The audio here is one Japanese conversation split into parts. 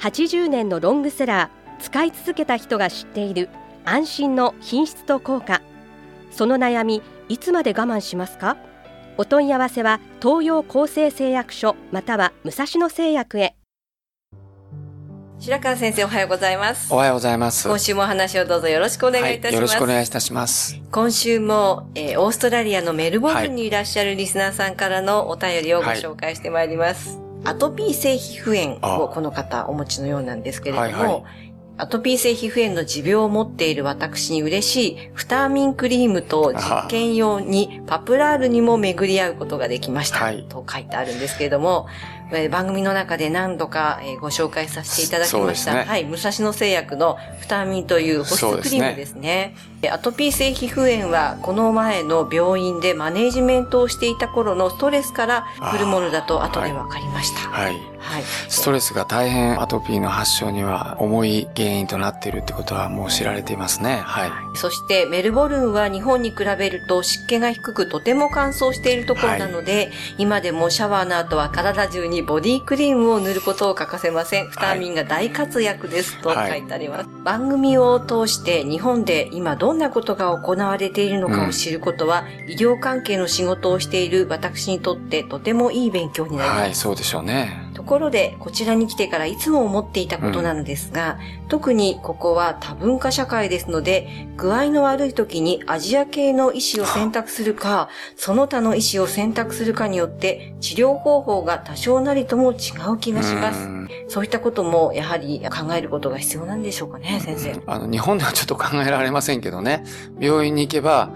80年のロングセラー使い続けた人が知っている安心の品質と効果その悩みいつまで我慢しますか？お問い合わせは東洋厚生製薬所または武蔵野製薬へ白川先生おはようございますおはようございます。今週もお話をどうぞよろしくお願いいたします、はい、よろしくお願いいたします。今週も、えーオーストラリアのメルボルンにいらっしゃるリスナーさんからのお便りをご紹介してまいります。アトピー性皮膚炎をあ。この方お持ちのようなんですけれども、はいはい。アトピー性皮膚炎の持病を持っている私に嬉しいフターミンクリームと実験用にパプラールにも巡り合うことができました、はい。と書いてあるんですけれども、えー番組の中で何度かえーご紹介させていただきました。ねはい、武蔵野製薬のフターミンという保湿クリームですね。でアトピー性皮膚炎はこの前の病院でマネージメントをしていた頃のストレスから来るものだと後で分かりました。はい。はい。ストレスが大変アトピーの発症には重い原因となっているってことはもう知られていますね。はい。そしてメルボルンは日本に比べると湿気が低くとても乾燥しているところなので、今でもシャワーの後は体中にボディクリームを塗ることを欠かせません。フターミンが大活躍ですと書いてあります。番組を通して日本で今どんなことが行われているのかを知ることは、医療関係の仕事をしている私にとってとてもいい勉強になります。はい、そうでしょうね。ところで、こちらに来てからいつも思っていたことなのですが、特にここは多文化社会ですので、具合の悪い時にアジア系の医師を選択するか、その他の医師を選択するかによって、治療方法が多少なりとも違う気がします。うんそういったことも、やはり考えることが必要なんでしょうかね、先生。あの、日本ではちょっと考えられませんけどね。病院に行けば、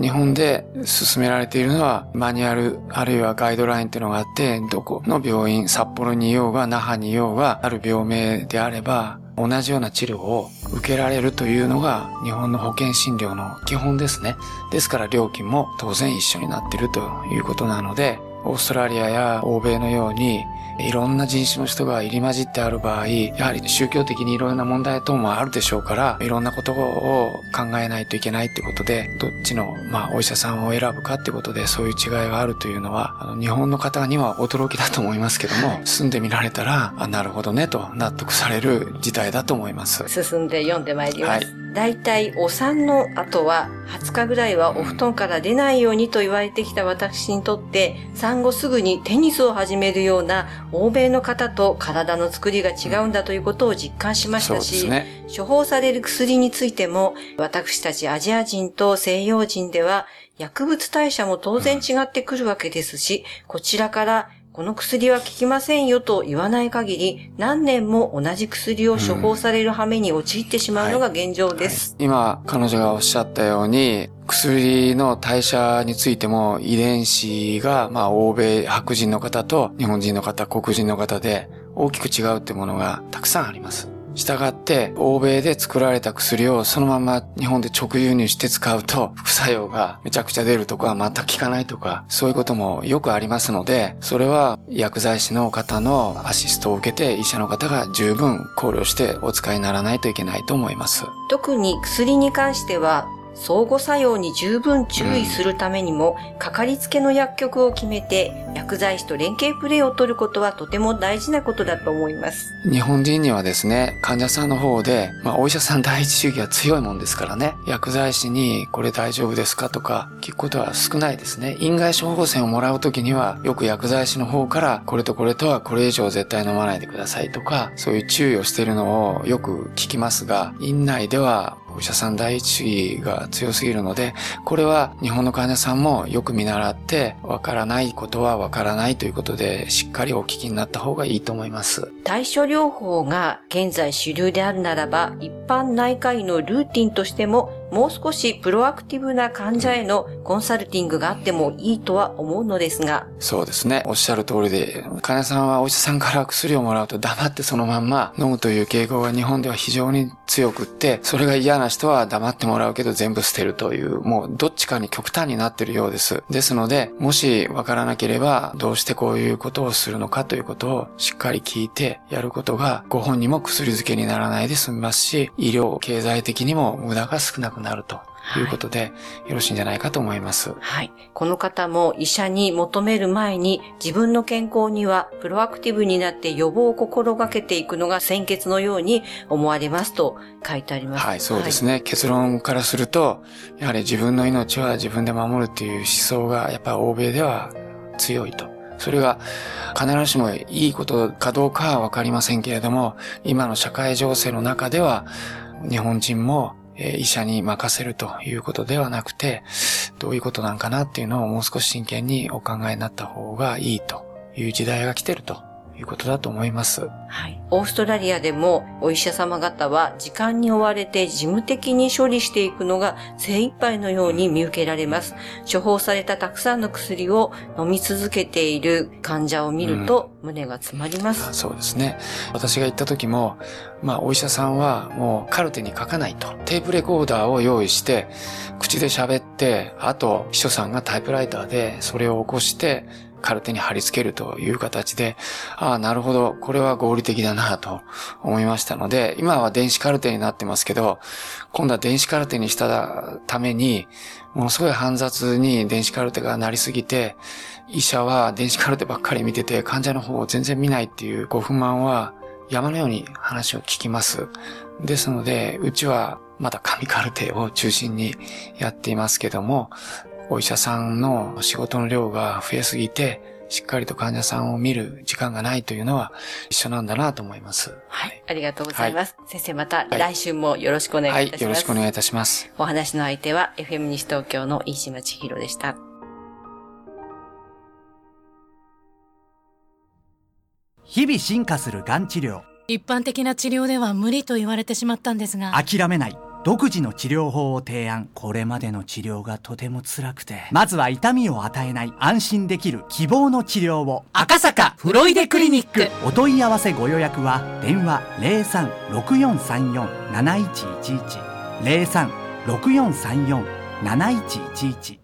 日本で進められているのは、マニュアル、あるいはガイドラインっていうのがあって、どこの病院、札幌にいようが、那覇にいようが、ある病名であれば、同じような治療を受けられるというのが、日本の保険診療の基本ですね。ですから料金も当然一緒になっているということなので、オーストラリアや欧米のように、いろんな人種の人が入り混じってある場合、やはり宗教的にいろいろな問題等もあるでしょうから、いろんなことを考えないといけないってことで、どっちの、まあ、お医者さんを選ぶかってことで、そういう違いがあるというのは、あの日本の方には驚きだと思いますけども、住んでみられたら、あ、なるほどね、と納得される事態だと思います。進んで読んでまいります。はいだいたいお産の後は20日ぐらいはお布団から出ないようにと言われてきた私にとって産後すぐにテニスを始めるような欧米の方と体の作りが違うんだということを実感しましたし、ですね。処方される薬についても私たちアジア人と西洋人では薬物代謝も当然違ってくるわけですし、こちらからこの薬は効きませんよと言わない限り、何年も同じ薬を処方される羽目に陥ってしまうのが現状です。今、彼女がおっしゃったように、薬の代謝についても遺伝子が、まあ、欧米、白人の方と日本人の方、黒人の方で大きく違うってものがたくさんあります。したがって、欧米で作られた薬をそのまま日本で直輸入して使うと、副作用がめちゃくちゃ出るとか、全く効かないとか、そういうこともよくありますので、それは薬剤師の方のアシストを受けて、医者の方が十分考慮してお使いにならないといけないと思います。特に薬に関しては、相互作用に十分注意するためにも、かかりつけの薬局を決めて、薬剤師と連携プレーを取ることはとても大事なことだと思います。日本人にはですね、患者さんの方で、まあ、お医者さん第一主義は強いもんですからね、薬剤師にこれ大丈夫ですかとか聞くことは少ないですね。院外処方箋をもらうときには、よく薬剤師の方から、これとこれとはこれ以上絶対飲まないでくださいとか、そういう注意をしているのをよく聞きますが、院内ではお医者さん第一主義が強すぎるので、これは日本の患者さんもよく見習って、わからないことはわからないということで、しっかりお聞きになった方がいいと思います。対処療法が現在主流であるならば、一般内科医のルーティンとしてももう少しプロアクティブな患者へのコンサルティングがあってもいいとは思うのですが。そうですね。おっしゃる通りで、患者さんはお医者さんから薬をもらうと黙ってそのまんま飲むという傾向が日本では非常に強くって、それが嫌な人は黙ってもらうけど全部捨てるという、もうどっちかに極端になってるようです。ですので、もしわからなければ、どうしてこういうことをするのかということをしっかり聞いてやることが、ご本人も薬漬けにならないで済みますし、医療、経済的にも無駄が少なくなるとということで、よろしいんじゃないかと思います。はい。この方も医者に求める前に自分の健康にはプロアクティブになって予防を心がけていくのが先決のように思われますと書いてあります。はい、そうですね。はい、結論からすると、やはり自分の命は自分で守るっていう思想がやっぱり欧米では強いと。それが必ずしもいいことかどうかはわかりませんけれども、今の社会情勢の中では日本人も医者に任せるということではなくて、どういうことなんかなっていうのをもう少し真剣にお考えになった方がいいという時代が来てると。いうことだと思います。はい。オーストラリアでもお医者様方は時間に追われて事務的に処理していくのが精一杯のように見受けられます。処方されたたくさんの薬を飲み続けている患者を見ると胸が詰まります、うん、そうですね。私が行った時も、まあお医者さんはもうカルテに書かないと。テープレコーダーを用意して、口で喋って、あと秘書さんがタイプライターでそれを起こして、カルテに貼り付けるという形で、ああ、なるほど、これは合理的だなと思いましたので、今は電子カルテになってますけど、今度は電子カルテにしたために、ものすごい煩雑に電子カルテがなりすぎて、医者は電子カルテばっかり見てて、患者の方を全然見ないっていうご不満は山のように話を聞きます。ですので、うちはまだ紙カルテを中心にやっていますけども、お医者さんの仕事の量が増えすぎて、しっかりと患者さんを見る時間がないというのは一緒なんだなと思います。はい。ありがとうございます。はい、先生また来週もよろしくお願いいたします。はい、よろしくお願いいたします。お話の相手は FM 西東京の飯島千尋でした。日々進化するがん治療。一般的な治療では無理と言われてしまったんですが。諦めない。独自の治療法を提案。これまでの治療がとても辛くて。まずは痛みを与えない安心できる希望の治療を。赤坂フロイデクリニック。お問い合わせご予約は電話0364347111 0364347111